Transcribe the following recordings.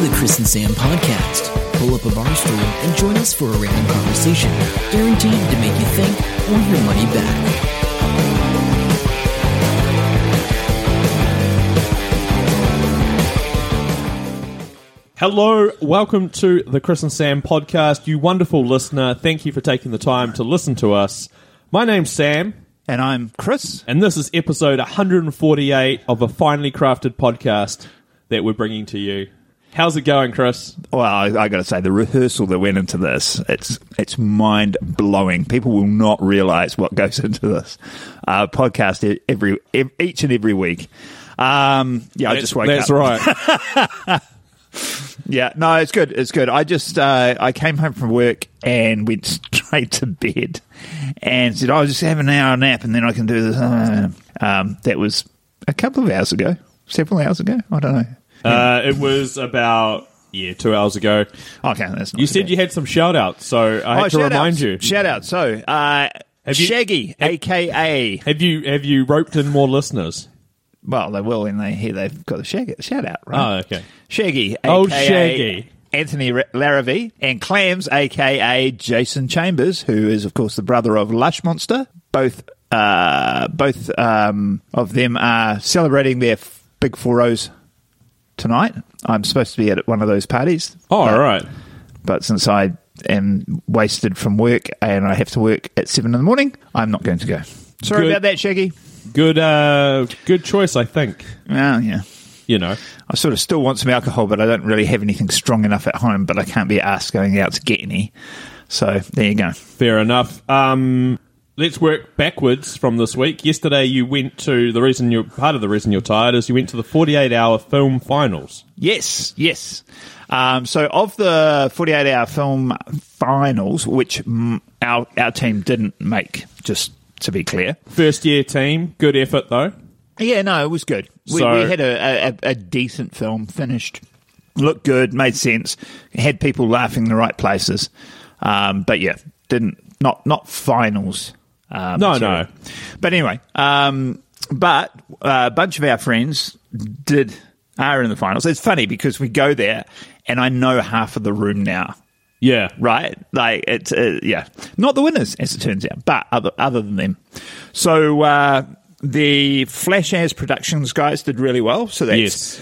to the Chris and Sam podcast. Pull up a bar stool and join us for a random conversation, guaranteed to make you think or your money back. Hello, welcome to the Chris and Sam podcast. You wonderful listener, thank you for taking the time to listen to us. My name's Sam, And I'm Chris. and this is episode 148 of a finely crafted podcast that we're bringing to you. How's it going, Chris? Well, I, I got to say, the rehearsal that went into this, it's it's mind blowing. People will not realize what goes into this uh, podcast e- every, each and every week. Um, yeah, I just woke That's up. That's right. Yeah, no, it's good. It's good. I just uh, I came home from work and went straight to bed and said, "I'll just have an hour nap and then I can do this." Um, that was a couple of hours ago, several hours ago. I don't know. Uh, it was about, yeah, two hours ago. Okay, that's not You too said bad. you had some shout outs, so I had to shout remind outs. you. Shout out. So, uh, Have you- Shaggy, aka, Have you have you roped in more listeners? well, they will when they hear they've got the shag, shout out, right? Oh, okay. Shaggy, Oh, aka Shaggy. Anthony Ra- Larrabee, and Clams, aka Jason Chambers, who is, of course, the brother of Lush Monster. Both, uh, both um, of them are celebrating their f- big four O's tonight. I'm supposed to be at one of those parties. Oh, but- all right. but since I am wasted from work and I have to work at seven in the morning, I'm not going to go. Sorry Good. about that, Shaggy. Good, uh, good choice, I think. Well, yeah. You know. I sort of still want some alcohol, but I don't really have anything strong enough at home, but I can't be asked going out to get any. So there you go. Fair enough. Um, let's work backwards from this week. Yesterday, you went to the reason you're part of the reason you're tired is you went to the 48 hour film finals. Yes, yes. Um, so of the 48 hour film finals, which our, our team didn't make, just to be clear. First year team, good effort though. Yeah, no, it was good. We, So- we had a, a, a decent film finished. Looked good, made sense, had people laughing in the right places. Um, but yeah, didn't not not finals. Uh, No, material. no. But anyway, um, but uh, a bunch of our friends did are in the finals. It's funny because we go there, and I know half of the room now Yeah, right? Like it's uh, yeah, not the winners as it turns out, but other other than them. So uh, the Flash As Productions guys did really well. So that's yes,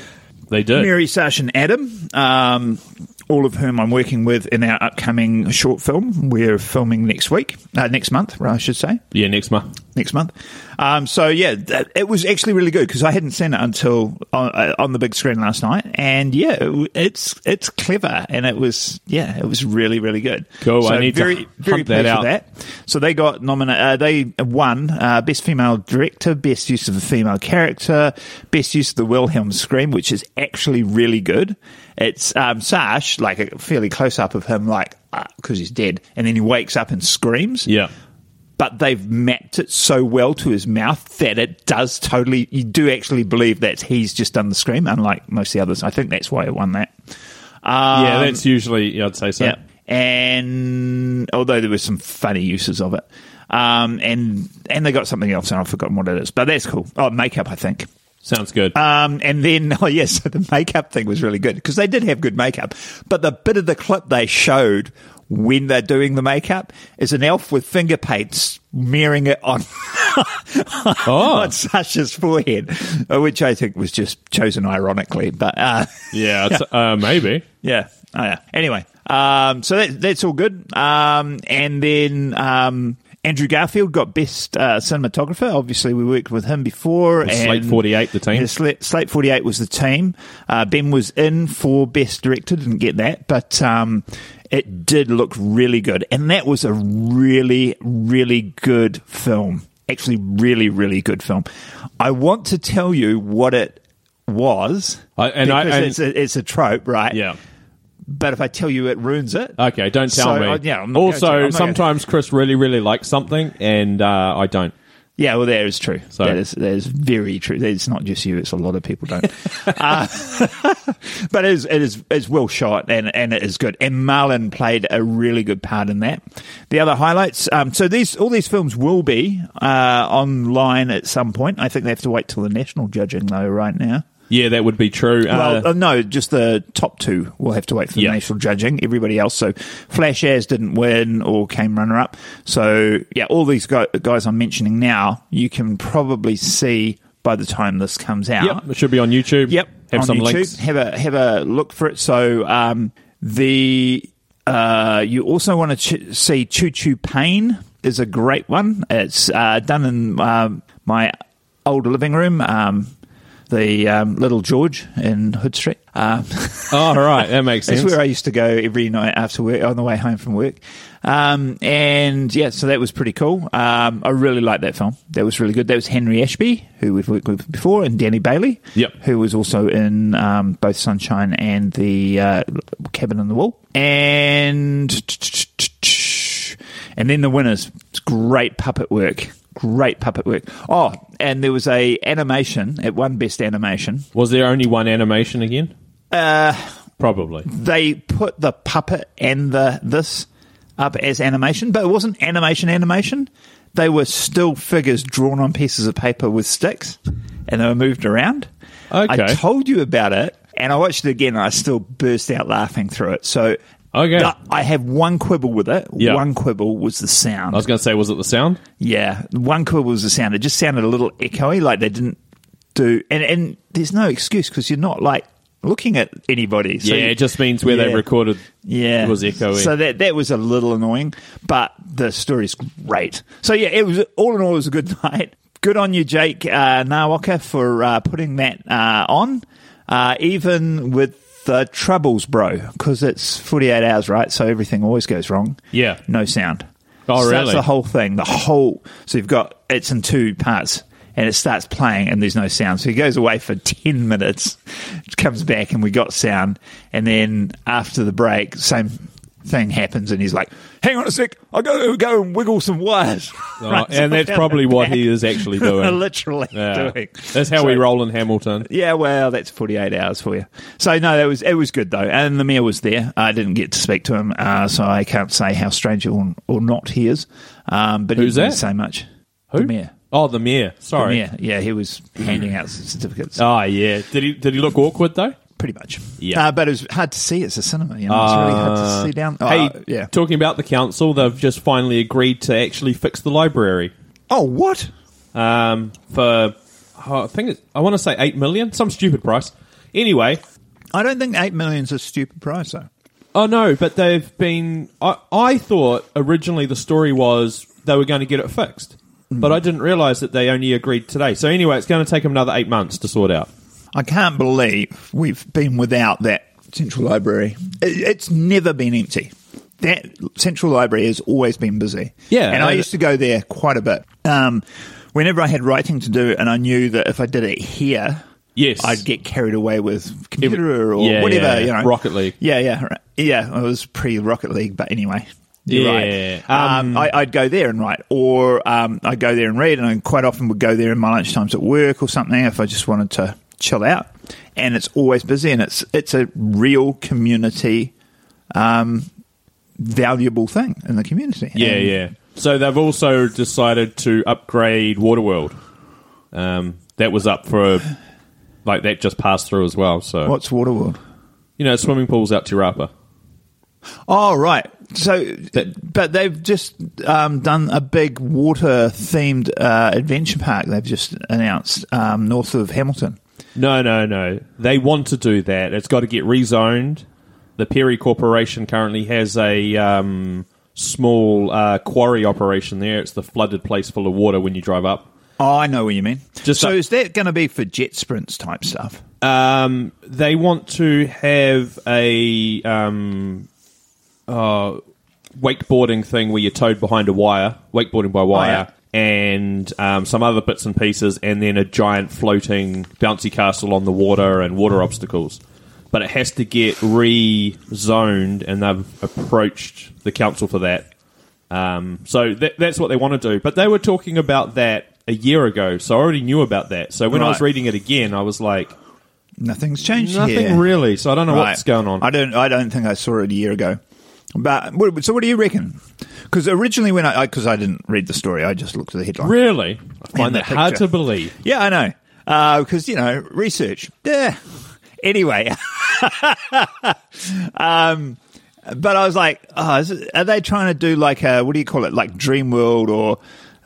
they did. Mary, Sash, and Adam. Um, all of whom I'm working with in our upcoming short film. We're filming next week, uh, next month, I should say yeah, next month. Next month. Um, so yeah, that, it was actually really good because I hadn't seen it until on, uh, on the big screen last night, and yeah, it, it's it's clever and it was yeah, it was really really good. Cool, So I need to very hunt very that pleased out. with that. So they got nominated. Uh, they won uh, best female director, best use of a female character, best use of the Wilhelm scream, which is actually really good. It's um, Sash, like a fairly close up of him, like because he's dead, and then he wakes up and screams Yeah, but they've mapped it so well to his mouth that it does totally. You do actually believe that he's just done the scream, unlike most of the others. I think that's why it won that. Um, yeah, that's usually yeah, I'd say so. yeah. And although there were some funny uses of it, um, and and they got something else, and I've forgotten what it is, but that's cool. Oh, makeup, I think. Sounds good. Um, and then, oh yes, so the makeup thing was really good because they did have good makeup. But the bit of the clip they showed when they're doing the makeup is an elf with finger paint smearing it on, Oh. on Sasha's forehead, which I think was just chosen ironically. But uh, yeah, it's, uh, maybe. yeah, oh, yeah. Anyway, um, so that, that's all good. Um, and then um, Andrew Garfield got best uh, cinematographer. Obviously, we worked with him before. Slate 48 the team? Yeah, Slate, Slate 48 was the team. Uh, ben was in for best director, didn't get that, but um, it did look really good. And that was a really, really good film. Actually, really, really good film. I want to tell you what it was. I- and I- and- it's, a, it's a trope, right? Yeah. But if I tell you, it ruins it. Okay, don't tell So, me. uh, yeah, I'm not to. also, going to. sometimes Chris really, really likes something, and uh, I don't. Yeah, well, that is true. So- that is that is very true. It's not just you; it's a lot of people don't. uh, but it is it is it's well shot and and it is good. And Marlon played a really good part in that. The other highlights. Um, so these all these films will be uh, online at some point. I think they have to wait till the national judging though. Right now. Yeah, that would be true. Well, uh, uh, no, just the top two will have to wait for Yeah. the national judging. Everybody else, so Flash Airs didn't win or came runner up. So yeah, all these guys I'm mentioning now, you can probably see by the time this comes out. yep, it should be on YouTube. Yep, have on some YouTube. links. Have a have a look for it. So um, the uh, you also want to ch- see Choo Choo Pain is a great one. It's uh, done in um, my old living room. Um, the um, Little George in Hood Street. Um, Oh, right, that makes sense. that's where I used to go every night after work, on the way home from work. Um, and yeah, so that was pretty cool. Um, I really liked that film. That was really good. That was Henry Ashby, who we've worked with before, and Danny Bailey, Yep. who was also in um, both Sunshine and the uh, Cabin in the Wall. And and then the winners. It's great puppet work. Great puppet work. Oh, and there was a animation. at one best animation. Was there only one animation again? Uh, Probably. they put the puppet and the this up as animation, but it wasn't animation animation. They were still figures drawn on pieces of paper with sticks, and they were moved around. Okay. I told you about it, and I watched it again, and I still burst out laughing through it. So, Okay. I- I have one quibble with it. Yeah. One quibble was the sound. I was going to say, was it the sound? Yeah, one quibble was the sound. It just sounded a little echoey, like they didn't do. And and there's no excuse because you're not like looking at anybody. So yeah, it just means where they recorded yeah, it was echoey. So that that was a little annoying, but the story's great. So yeah, it was all in all, it was a good night. Good on you, Jake uh, Nawaka, for uh, putting that uh, on, uh, even with the troubles, bro, because it's 48 hours, right? So everything always goes wrong. Yeah. no sound. Oh, So That's the whole thing. The whole. So you've got it's in two parts. And it starts playing, and there's no sound. So he goes away for ten minutes, comes back, and we got sound. And then after the break, same thing happens, and he's like, "Hang on a sec, I got to go and wiggle some wires." Oh, and that's probably what he is actually doing. literally Yeah. doing. That's how So- we roll in Hamilton. yeah, well, that's forty-eight hours for you. So no, that was it was good though, and the mayor was there. I didn't get to speak to him, uh, so I can't say how strange or, or not he is. Um, but Who's he didn't that? say much. Who? The mayor. Oh, the mayor. The Sorry. mayor. Yeah, he was handing out certificates. Oh, yeah. Did he? Did he look awkward though? Pretty much. Yeah. Uh, but it was hard to see. It's a cinema. You know, it's really hard to see down. Oh, hey, yeah. talking about the council, they've just finally agreed to actually fix the library Oh, what? um, for oh, I think it's, I want to say eight million, some stupid price. Anyway, I don't think eight million is a stupid price though. oh no, but they've been. I, I thought originally the story was they were going to get it fixed, Hmm. but I didn't realise that they only agreed today. So anyway, it's going to take them another eight months to sort out. I can't believe we've been without that central library. It's never been empty. That central library has always been busy. Yeah, and I used to go there quite a bit. Um, whenever I had writing to do, and I knew that if I did it here, Yes. I'd get carried away with computer or yeah, whatever. yeah, you know, Rocket League. Yeah, yeah, yeah. It was pre Rocket League, but anyway. You're Yeah. right. Um, I, I'd go there and write, or um, I'd go there and read, and I quite often would go there in my lunchtimes at work or something if I just wanted to chill out. And it's always busy, and it's it's a real community, um, valuable thing in the community. Yeah, And- yeah. So they've also decided to upgrade Waterworld. Um, that was up for like that just passed through as well. So What's Waterworld? you know, swimming pools out to Rapa. Oh, right. So, but they've just um, done a big water themed uh, adventure park. They've just announced um, north of Hamilton. No, no, no. They want to do that. It's got to get rezoned. The Perry Corporation currently has a um, small uh, quarry operation there. It's the flooded place full of water when you drive up. Oh, I know what you mean. Just so, up- is that going to be for jet sprints type stuff? Um, they want to have a um, uh, wakeboarding thing where you're towed behind a wire, wakeboarding by wire, and um, some other bits and pieces, and then a giant floating bouncy castle on the water and water obstacles. But it has to get re-zoned, and they've approached the council for that. Um, so that, that's what they want to do. But they were talking about that a year ago, so I already knew about that. So when I was reading it again, I was like, Nothing's changed Nothing here. really. So I don't know Right. what's going on. I don't. I don't think I saw it a year ago. But so, what do you reckon? Because originally, when I because I, didn't read the story, I just looked at the headline. really, I find that hard to believe. Yeah, I know. because you know research. Yeah. Anyway, um, but I was like, oh, is it, are they trying to do like a what do you call it, like Dream World or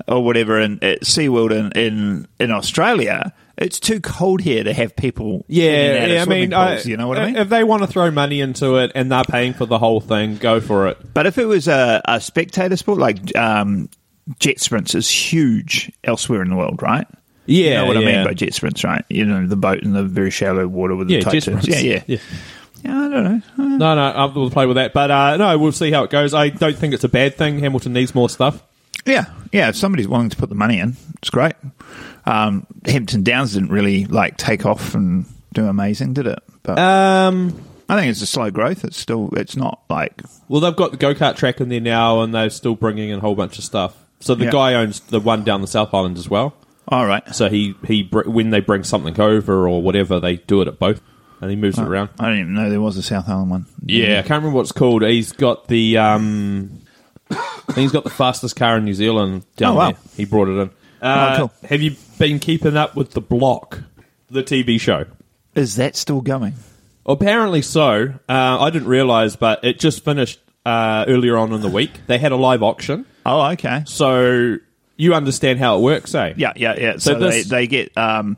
or whatever in at SeaWorld in, in in Australia? It's too cold here to have people. Yeah, yeah. I mean, I, you know what I mean. If they want to throw money into it and they're paying for the whole thing, go for it. But if it was a, a spectator sport, like um, jet sprints is huge elsewhere in the world, right? Yeah, you know what I mean by jet sprints, right? You know, the boat in the very shallow water with the Yeah, tight turns. Yeah, yeah, Yeah. yeah. I don't know. Uh, No, no, I will play with that. But uh, no, we'll see how it goes. I don't think it's a bad thing. Hamilton needs more stuff. Yeah, yeah. If somebody's willing to put the money in, it's great. Um, Hampton Downs didn't really like take off and do amazing, did it? But Um, I think it's a slow growth. It's still, it's not like well, they've got the go kart track in there now, and they're still bringing in a whole bunch of stuff. So the Yeah. guy owns the one down the South Island as well. all right. So he he br- when they bring something over or whatever, they do it at both, and he moves it around. I didn't even know there was a South Island one. Yeah, I can't remember what it's called. He's got the um, he's got the fastest car in New Zealand down Oh, wow. there. He brought it in. Uh, Oh, cool. Have you been keeping up with the Block, the TV show? Is that still going? Apparently so. Uh, I didn't realize, but it just finished uh, earlier on in the week. They had a live auction, Oh, okay. so you understand how it works, eh? Yeah, yeah, yeah. So So, this- they, they get um,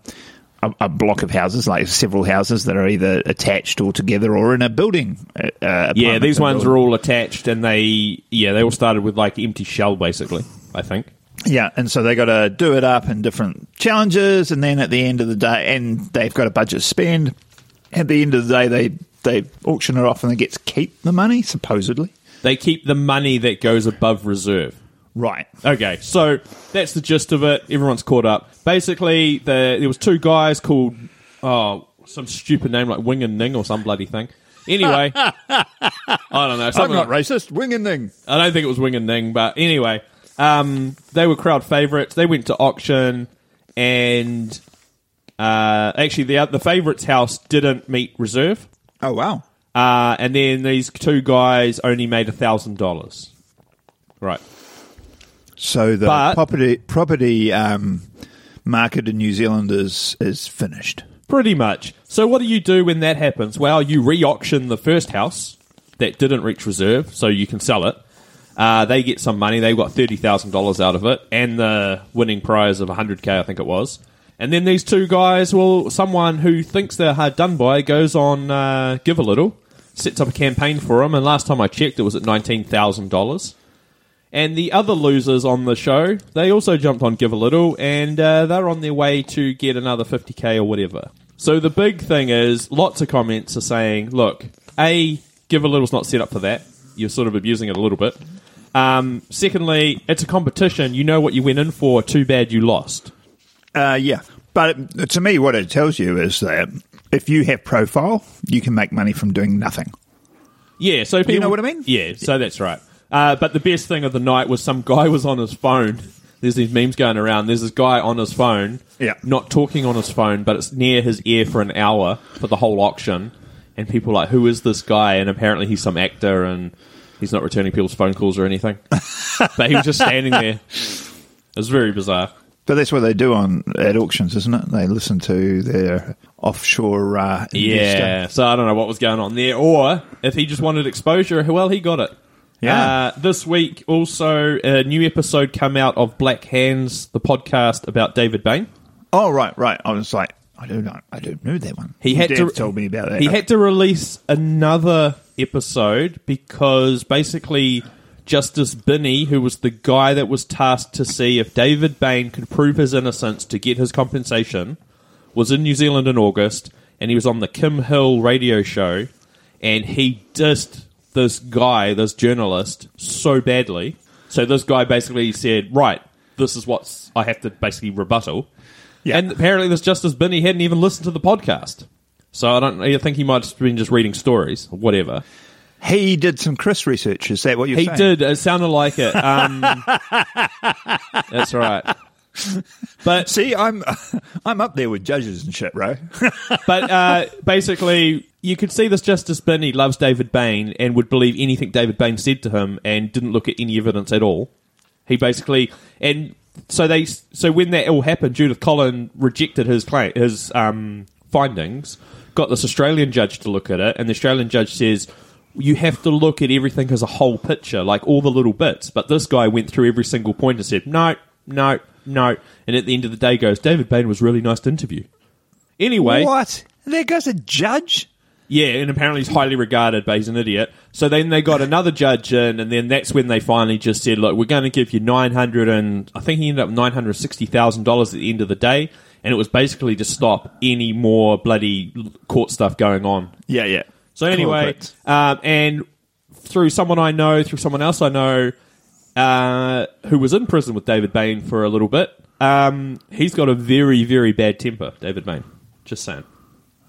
a, a block of houses, like several houses that are either attached or together or in a building. Uh, Yeah, these ones building. are all attached, and they yeah they all started with like empty shell basically. I think. Yeah, and so they got to do it up in different challenges, and then at the end of the day, and they've got a budget spend. At the end of the day, they they auction it off, and they get to keep the money supposedly. They keep the money that goes above reserve. Right. Okay, so that's the gist of it. Everyone's caught up. Basically, the, there was two guys called oh some stupid name like Wing and Ning or some bloody thing. Anyway, I don't know. I'm not like- racist. Wing and thing. I don't think it was Wing and Ning, but anyway, um, they were crowd favourites. They went to auction, and uh, actually, the the favourites' house didn't meet reserve. Oh wow. Uh, and then these two guys only made a thousand dollars. Right. So the But- property property um, market in New Zealand is is finished. Pretty much. So what do you do when that happens? Well, you re-auction the first house that didn't reach reserve, so you can sell it. Uh, they get some money. They got thirty thousand dollars out of it, and the winning prize of hundred k, I think it was. And then these two guys, well, someone who thinks they're hard done by goes on uh, give a little, sets up a campaign for them, and last time I checked, it was at nineteen thousand dollars. And the other losers on the show, they also jumped on Give a Little, and uh, they're on their way to get another 50k or whatever. So the big thing is, lots of comments are saying, look, A, Give a Little's not set up for that. You're sort of abusing it a little bit. Um, secondly, it's a competition. You know what you went in for. Too bad you lost. Uh, yeah, but it, to me, what it tells you is that if you have profile, you can make money from doing nothing. Yeah, so people, know what I mean? Yeah, so that's right. Uh, but the best thing of the night was some guy was on his phone. There's these memes going around. There's this guy on his phone, Yeah. not talking on his phone, but it's near his ear for an hour for the whole auction. And people are like, who is this guy? And apparently he's some actor and he's not returning people's phone calls or anything. but he was just standing there. It was very bizarre. But that's what they do on at auctions, isn't it? They listen to their offshore uh. Yeah, so I don't know what was going on there, or if he just wanted exposure, well, he got it. Yeah. Uh, this week, also a new episode come out of Black Hands, the podcast about David Bain. Oh, right, right. I was like, I don't know, I don't know that one. He had Dave to told me about that. He had to release another episode because basically Justice Binnie, who was the guy that was tasked to see if David Bain could prove his innocence to get his compensation, was in New Zealand in August, and he was on the Kim Hill radio show, and he dissed this guy, this journalist, so badly. So this guy basically said, "Right, this is what I have to basically rebuttal." Yeah. And apparently, this Justice Binnie hadn't even listened to the podcast. So I don't. I think he might have been just reading stories or whatever. He did some Chris research. Is that what you're He saying? did. It sounded like it. Um, that's right. But See, I'm I'm up there with judges and shit, bro. but uh, basically, you could see this Justice Binnie loves David Bain and would believe anything David Bain said to him, and didn't look at any evidence at all. He basically and so they so when that all happened, Judith Collin rejected his claim, his um, findings. Got this Australian judge to look at it, and the Australian judge says you have to look at everything as a whole picture, like all the little bits. But this guy went through every single point and said no, no, no, and at the end of the day, goes David Bain was really nice to interview. Anyway, What? There goes a judge? yeah, and apparently he's highly regarded, but he's an idiot. So then they got another judge in, and then that's when they finally just said, "Look, we're going to give you nine hundred and I think he ended up nine hundred sixty thousand dollars at the end of the day." And it was basically to stop any more bloody court stuff going on. Yeah, yeah. So anyway, um, and through someone I know, through someone else I know, uh, who was in prison with David Bain for a little bit, um, he's got a very, very bad temper. David Bain, just saying.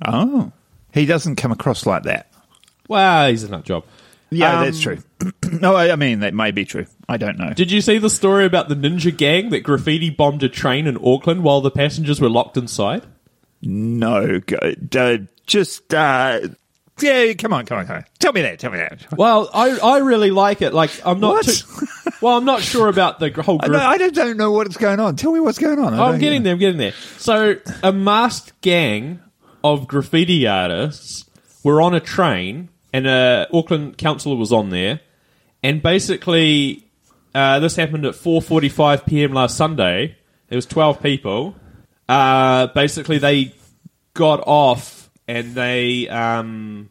Oh. He doesn't come across like that. Well, he's a nut job. Yeah, Um, that's true. no, I I mean, that may be true. I don't know. Did you see the story about the ninja gang that graffiti bombed a train in Auckland while the passengers were locked inside? No, go, uh, just, uh, yeah, come on, come on, come on. Tell me that, tell me that. Well, I, I really like it. Like I'm not too. Well, I'm not sure about the whole. I, don't, I don't, don't know what's going on. Tell me what's going on. I I'm don't- getting there. I'm getting there. So, a masked gang of graffiti artists were on a train, and a Auckland councillor was on there, and basically, uh, this happened at 4:45 p.m. last Sunday. There was 12 people. Uh, basically, they got off and they um,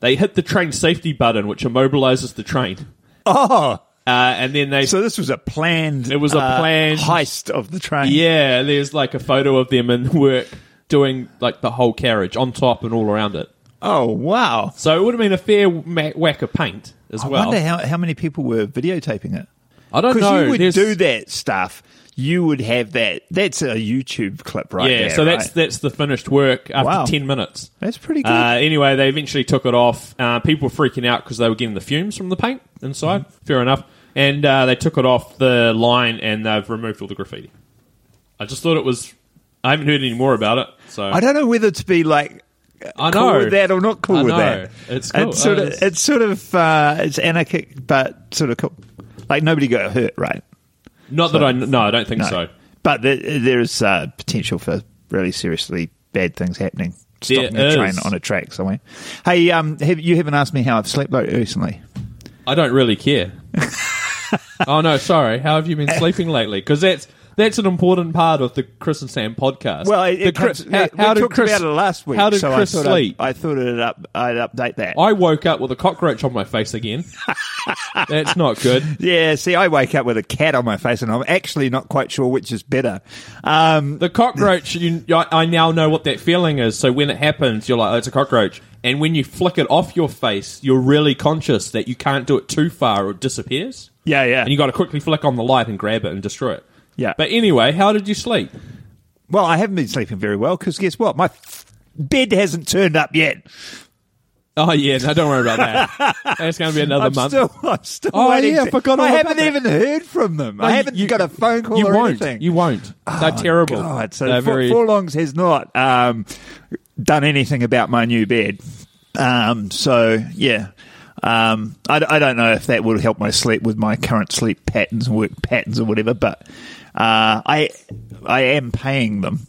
they hit the train safety button, which immobilizes the train. Oh, Uh, and then they so this was a planned. It was a uh, planned- heist of the train. Yeah, there's like a photo of them in work doing like the whole carriage on top and all around it. Oh wow. So it would have been a fair whack of paint as I well. I wonder how, how many people were videotaping it. I don't know. Because you would There's- do that stuff. You would have that. That's a YouTube clip, right? yeah, there, so that's right? that's the finished work after Wow. ten minutes. that's pretty good. Uh, anyway, they eventually took it off. Uh, people were freaking out because they were getting the fumes from the paint inside. Mm-hmm. Fair enough. And uh, they took it off the line and they've removed all the graffiti. I just thought it was. I haven't heard any more about it. So I don't know whether to be like I cool know. with that or not cool with that. It's cool. It's sort of it's- it's sort of uh, it's anarchic, but sort of cool. Like nobody got hurt, right? Not that I. No, I don't think No. so. But there, there is uh, potential for really seriously bad things happening. There Stopping a train on a track somewhere. Hey, um, have, you haven't asked me how I've slept like recently. I don't really care. oh no, sorry. How have you been sleeping lately? Because that's that's an important part of the Chris and Sam podcast. Well, it, it Chris- comes- we, we talked about it last week. How did so Chris I thought sleep? I'd, I thought it'd up, I'd update that. I woke up with a cockroach on my face again. that's not good. yeah, see, I wake up with a cat on my face, and I'm actually not quite sure which is better. Um, The cockroach. You, I, I now know what that feeling is. So when it happens, you're like, oh, "It's a cockroach." And when you flick it off your face, you're really conscious that you can't do it too far or it disappears. yeah, yeah. And you got to quickly flick on the light and grab it and destroy it. Yeah. But anyway, how did you sleep? well, I haven't been sleeping very well because guess what? My f- bed hasn't turned up yet. Oh yeah, no, don't worry about that. That's going to be another I'm month. still, I'm still Oh, waiting. yeah, to- forgot all I haven't that. even heard from them. I haven't you- got a phone call you or won't. anything. You won't. They're terrible. God, so They're For- very. Forlongs has not um, done anything about my new bed. Um, so yeah, um, I, I don't know if that would help my sleep with my current sleep patterns, work patterns, or whatever. But uh, I I am paying them.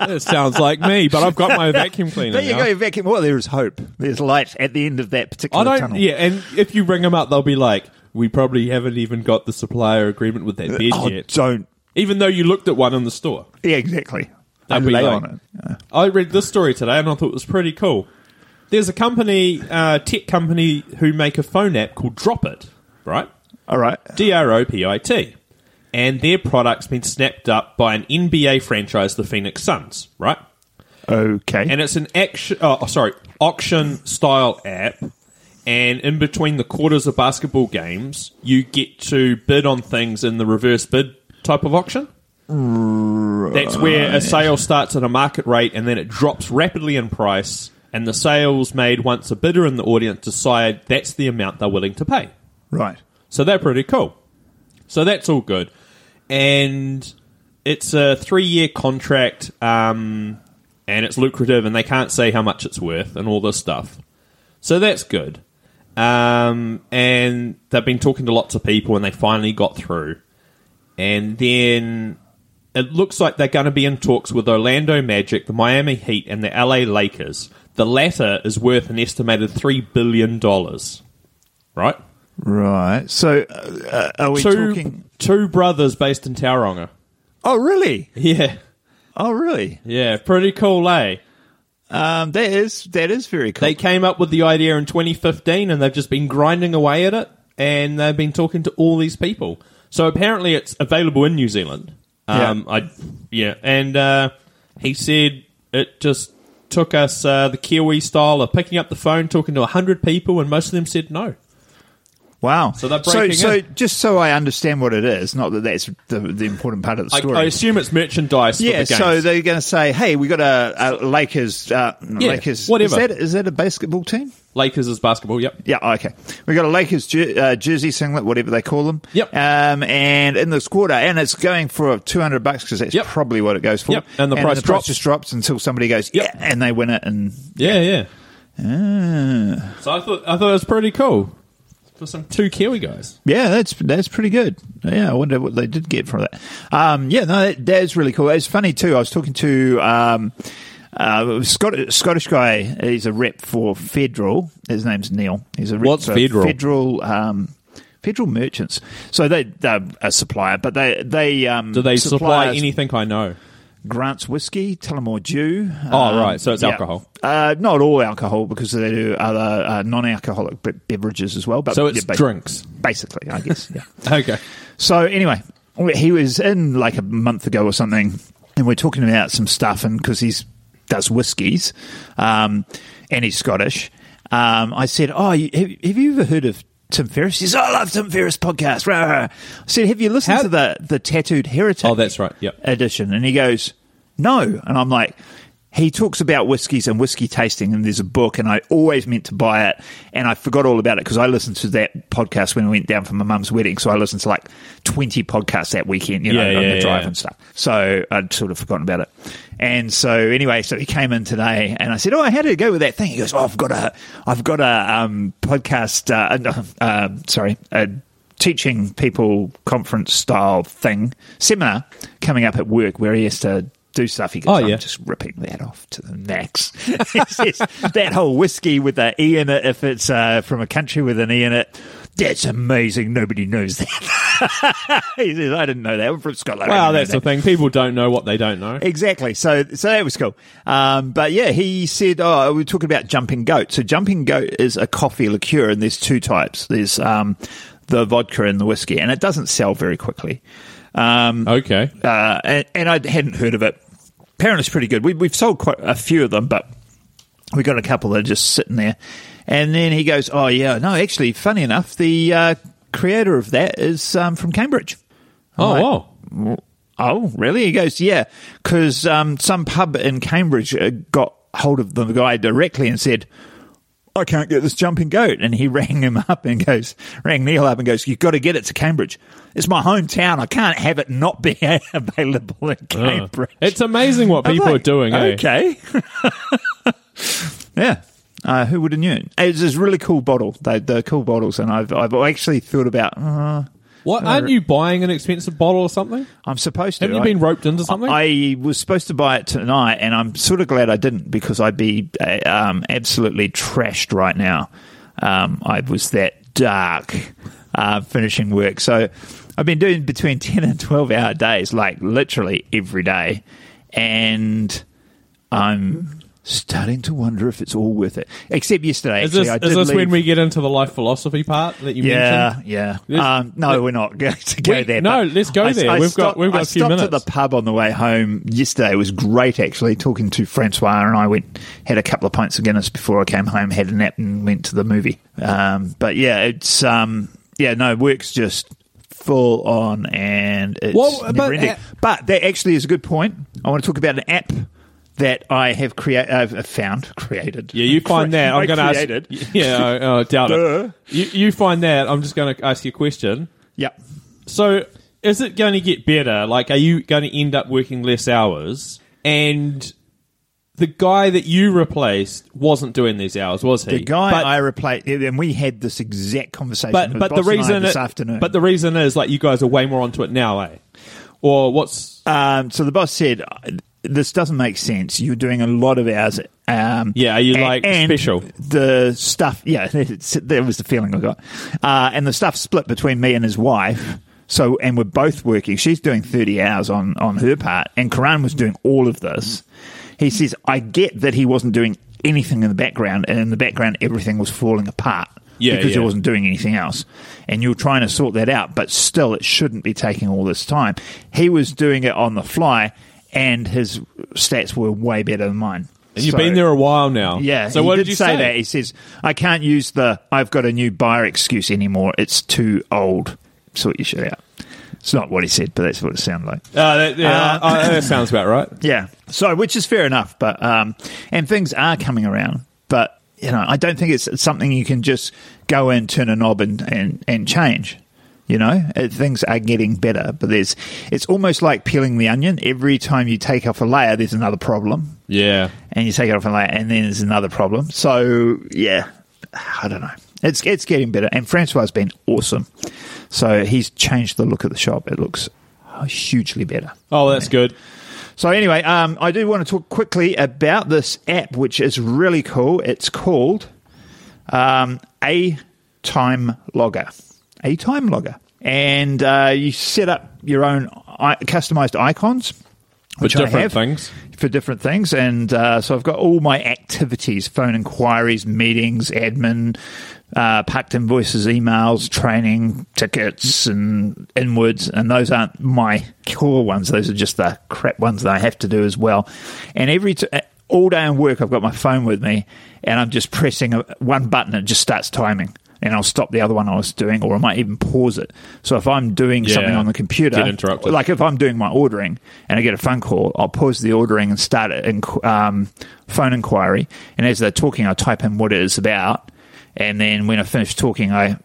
It sounds like me, but I've got my vacuum cleaner. There you now. go, vacuum. Well, there is hope. There's light at the end of that particular I don't. tunnel. Yeah, and if you ring them up, they'll be like, "We probably haven't even got the supplier agreement with that bed Oh, yet." don't. Even though you looked at one in the store. Yeah, exactly. I They'll be lay like- on it. Yeah. I read this story today and I thought it was pretty cool. There's a company, uh, tech company, who make a phone app called Drop It, right? All right. D R O P I T. And their product's been snapped up by an NBA franchise, the Phoenix Suns, right? Okay. And it's an action, oh, oh, sorry, auction style app. And in between the quarters of basketball games, you get to bid on things in the reverse bid type of auction. That's where a sale starts at a market rate and then it drops rapidly in price. And the sales made once a bidder in the audience decide that's the amount they're willing to pay. right. So they're pretty cool. So that's all good. And it's a three year contract, um, and it's lucrative, and they can't say how much it's worth and all this stuff. So that's good. um, and they've been talking to lots of people, and they finally got through. And then it looks like they're going to be in talks with Orlando Magic, the Miami Heat, and the LA Lakers. The latter is worth an estimated three billion dollars. Right? Right. So, uh, are we two talking? two brothers based in Tauranga. Oh, really? Yeah, Oh, really? yeah, pretty cool, eh? Um, that is that is very cool. They came up with the idea in 2015 and they've just been grinding away at it and they've been talking to all these people. So apparently it's available in New Zealand. Um, I, yeah, and uh, he said it just took us uh, the Kiwi style of picking up the phone, talking to 100 people, and most of them said no. Wow. So so, breaking so just so I understand what it is, not that that's the, the important part of the story. I assume it's merchandise yeah, the games. so they're going to say, "Hey, we got a, a Lakers, uh, Lakers, whatever. Is that, is that a basketball team? Lakers is basketball, yep. Yeah, okay. We got a Lakers jer- uh, jersey singlet, whatever they call them. Yep. Um, and in this quarter, and it's going for two hundred bucks because that's Yep. probably what it goes for. Yep, and the price drops. just drops until somebody goes, Yep. yeah, and they win it. And Yeah, yeah. Ah. So I thought I thought it was pretty cool for some two Kiwi guys. yeah, that's that's pretty good. Yeah, I wonder what they did get from that. Um, yeah, no, that, that is really cool. It's funny too. I was talking to. Um, uh, Scot- Scottish guy, he's a rep for Federal. His name's Neil. He's a rep What's for Federal? Federal, um, Federal Merchants. So they, they're a supplier, but they they um, Do they supply us anything I know? Grant's whiskey, Tullamore Dew. Oh, right, so it's yeah. alcohol. Uh, not all alcohol because they do other uh, non-alcoholic be- beverages as well. But So it's yeah, drinks. basically, I guess. Yeah. Okay. So anyway, he was in like a month ago or something, and we're talking about some stuff, and because he's does whiskies, um, and he's Scottish. Um, I said, "Oh, you, have, have you ever heard of Tim Ferriss?" He says, "Oh, I love Tim Ferriss podcast." Rah, rah. I said, "Have you listened How- to the the Tattooed Heretic?" Oh, that's right. Yep. edition, and he goes, "No," and I'm like. He talks about whiskies and whiskey tasting, and there's a book, and I always meant to buy it, and I forgot all about it because I listened to that podcast when I went down for my mum's wedding. So I listened to like 20 podcasts that weekend, you know, Yeah, on yeah, the drive yeah. and stuff. So I'd sort of forgotten about it. And so anyway, so he came in today, and I said, "Oh, how did it go with that thing?" He goes, "Oh, I've got a, I've got a um, podcast. Uh, uh, uh, sorry, a teaching people conference style thing seminar coming up at work where he has to." Do stuff. He goes, Oh, I'm just ripping that off to the max. that whole whiskey with the E in it, if it's uh, from a country with an E in it, that's amazing. Nobody knows that. he says, I didn't know that. I'm from Scotland. Well, that's that." the thing. People don't know what they don't know. Exactly. So, so that was cool. Um, but yeah, he said, "Oh, we were talking about jumping goat." So, jumping goat is a coffee liqueur, and there's two types. There's um, the vodka and the whiskey, and it doesn't sell very quickly. Um, Okay. uh, and, and I hadn't heard of it. Parent is pretty good. We, we've sold quite a few of them, but we got a couple that are just sitting there. And then he goes, "Oh yeah, no, actually, funny enough, the uh, creator of that is um, from Cambridge." I'm Oh, like, wow. Oh, really? He goes, yeah, because um, some pub in Cambridge uh, got hold of the guy directly and said, I can't get this jumping goat. And he rang him up and goes, rang Neil up and goes, You've got to get it to Cambridge. It's my hometown. I can't have it not be available in Cambridge. It's amazing what people like, are doing. eh? Okay. yeah. Uh, who would have known? It's a really cool bottle. They, they're cool bottles. And I've, I've actually thought about, uh, What? Aren't you buying an expensive bottle or something? I'm supposed to. Haven't you I- been roped into something? I was supposed to buy it tonight, and I'm sort of glad I didn't because I'd be uh, um, absolutely trashed right now. Um, I was that dark uh, finishing work, so I've been doing between ten and twelve hour days, like literally every day, and I'm starting to wonder if it's all worth it. Except yesterday, is actually, this, I is this when we get into the life philosophy part that you yeah, mentioned? yeah. This- Um, no, we're not going to go We- there. no, let's go I- there. I We've got- stopped- we've got I a few stopped at the pub on the way home yesterday. It was great, actually, talking to Francois, and I went had a couple of pints of Guinness before I came home, had a nap, and went to the movie. Um, but yeah, it's um, yeah, no, work's just full on, and it's Well, but- never ending. But that actually is a good point. I want to talk about an app. That I have created, I've found, created. Yeah, you find that. I'm going to ask. Yeah, I, I doubt Duh. it. You, you find that. I'm just going to ask you a question. Yeah. So, is it going to get better? Like, are you going to end up working less hours? And the guy that you replaced wasn't doing these hours, was he? The guy But- I replaced, and we had this exact conversation. but but the Boss and I reason this it- afternoon. but the reason is like you guys are way more onto it now, eh? Or what's um, so the boss said, "This doesn't make sense. You're doing a lot of hours." Um, Yeah, are you, a- like, and special? The stuff, yeah, that was the feeling I got. Uh, and the stuff split between me and his wife. So, and we're both working. She's doing 30 hours on, on her part, and Karan was doing all of this. He says, I get that he wasn't doing anything in the background, and in the background, everything was falling apart. Yeah, because he wasn't doing anything else. And you're trying to sort that out, but still, it shouldn't be taking all this time. He was doing it on the fly, and his stats were way better than mine. and you've So- been there a while now. yeah. So what did, did you say, that? He says, "I can't use the I've got a new buyer excuse anymore. It's too old. Sort your shit out." It's not what he said, but that's what it sounded like. Uh, that, yeah, Uh, uh, that sounds about right. Yeah. So, which is fair enough, but um, and things are coming around, but you know, I don't think it's something you can just go in, turn a knob, and and, and change. You know, Uh, things are getting better, but there's it's almost like peeling the onion. Every time you take off a layer, there's another problem, Yeah. and you take it off a layer, and then there's another problem. So, yeah, I don't know. It's it's getting better, and Francois has been awesome. So he's changed the look of the shop. It looks hugely better. Oh, that's good. So anyway, um, I do want to talk quickly about this app, which is really cool. It's called um, A Time Logger. A Time Logger, and uh, you set up your own I- customized icons, For which I different things. for different things. And uh, so I've got all my activities: phone inquiries, meetings, admin. Uh, packed invoices, emails, training, tickets, and inwards, and those aren't my core ones. Those are just the crap ones that I have to do as well. And every t- all day in work, I've got my phone with me, and I'm just pressing a, one button, it just starts timing, and I'll stop the other one I was doing, or I might even pause it. So if I'm doing Yeah. something on the computer, like if I'm doing my ordering and I get a phone call, I'll pause the ordering and start an um, phone inquiry. And as they're talking, I type in what it is about. And then when I finish talking, I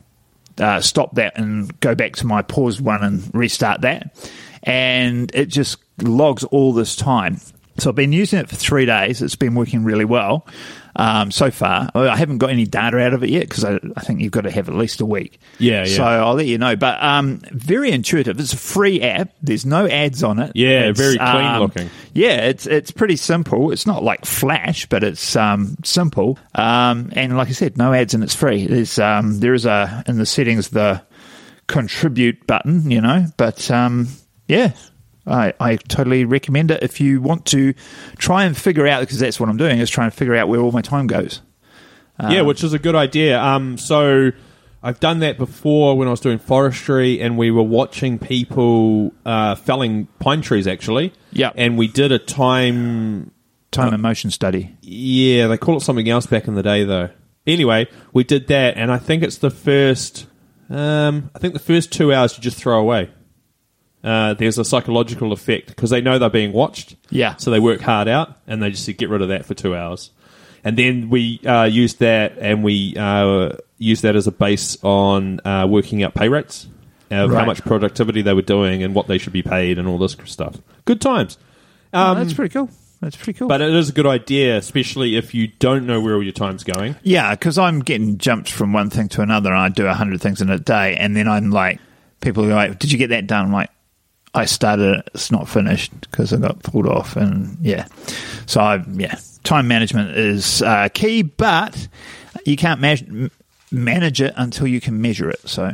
uh, stop that and go back to my paused one and restart that. And it just logs all this time. So I've been using it for three days. It's been working really well um, so far. I haven't got any data out of it yet because I, I think you've got to have at least a week. Yeah, yeah. So I'll let you know. But um, very intuitive. It's a free app. There's no ads on it. Yeah, It's, very clean um, looking. Yeah, it's it's pretty simple. It's not like Flash, but it's um, simple. Um, and like I said, no ads and it's free. There's um, there is a in the settings the contribute button, you know. But um, yeah. I, I totally recommend it if you want to try and figure out because that's what I'm doing is trying to figure out where all my time goes. yeah, which is a good idea. Um, so I've done that before when I was doing forestry, and we were watching people uh, felling pine trees actually. Yeah. and we did a time. Time and motion study. Yeah, they call it something else back in the day though. Anyway, we did that, and I think it's the first. Um, I think the first two hours you just throw away. Uh, there's a psychological effect because they know they're being watched. Yeah. So they work hard out, and they just get rid of that for two hours. And then we uh, used that, and we uh, used that as a base on uh, working out pay rates of how Right. much productivity they were doing and what they should be paid and all this stuff. Good times. oh, that's pretty cool. That's pretty cool. But it is a good idea, especially if you don't know where all your time's going. Yeah, because I'm getting jumped from one thing to another, and I do a hundred things in a day, and then I'm like, people are like, "Did you get that done?" I'm like, I started it, it's not finished because I got pulled off, and yeah, so I yeah, time management is uh, key, but you can't ma- manage it until you can measure it. So.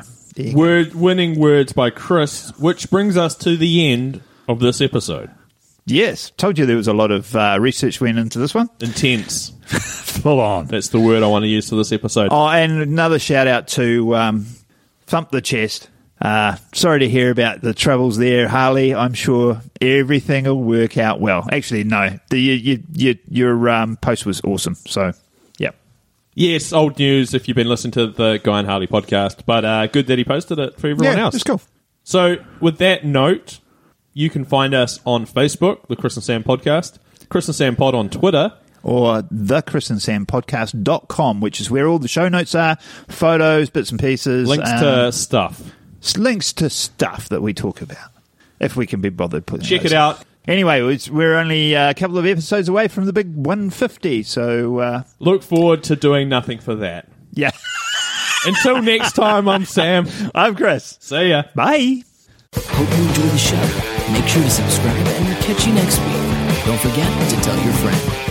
Word winning words by Chris, which brings us to the end of this episode. yes, told you there was a lot of uh, research went into this one. Intense. Full on. That's the word I want to use for this episode. Oh, and another shout out to um, Thump the Chest. Uh, sorry to hear about the troubles there, Harley. I'm sure everything will work out well. Actually, no. The, you, you, you, your um, post was awesome. So, yeah. Yes, old news if you've been listening to the Guy and Harley podcast, but uh, good that he posted it for everyone yeah, else. it's cool. So, with that note, you can find us on Facebook, the Chris and Sam podcast, Chris and Sam Pod on Twitter, Or the Chris and Sam podcast.com, which is where all the show notes are, photos, bits and pieces, links um, to stuff. Links to stuff that we talk about. If we can be bothered putting Check those it out. Anyway, we're only a couple of episodes away from the big 150, so uh, Look forward to doing nothing for that. yeah. Until next time, I'm Sam. I'm Chris. See ya. Bye. Hope you enjoy the show. Make sure to subscribe and we'll catch you next week. Don't forget to tell your friend.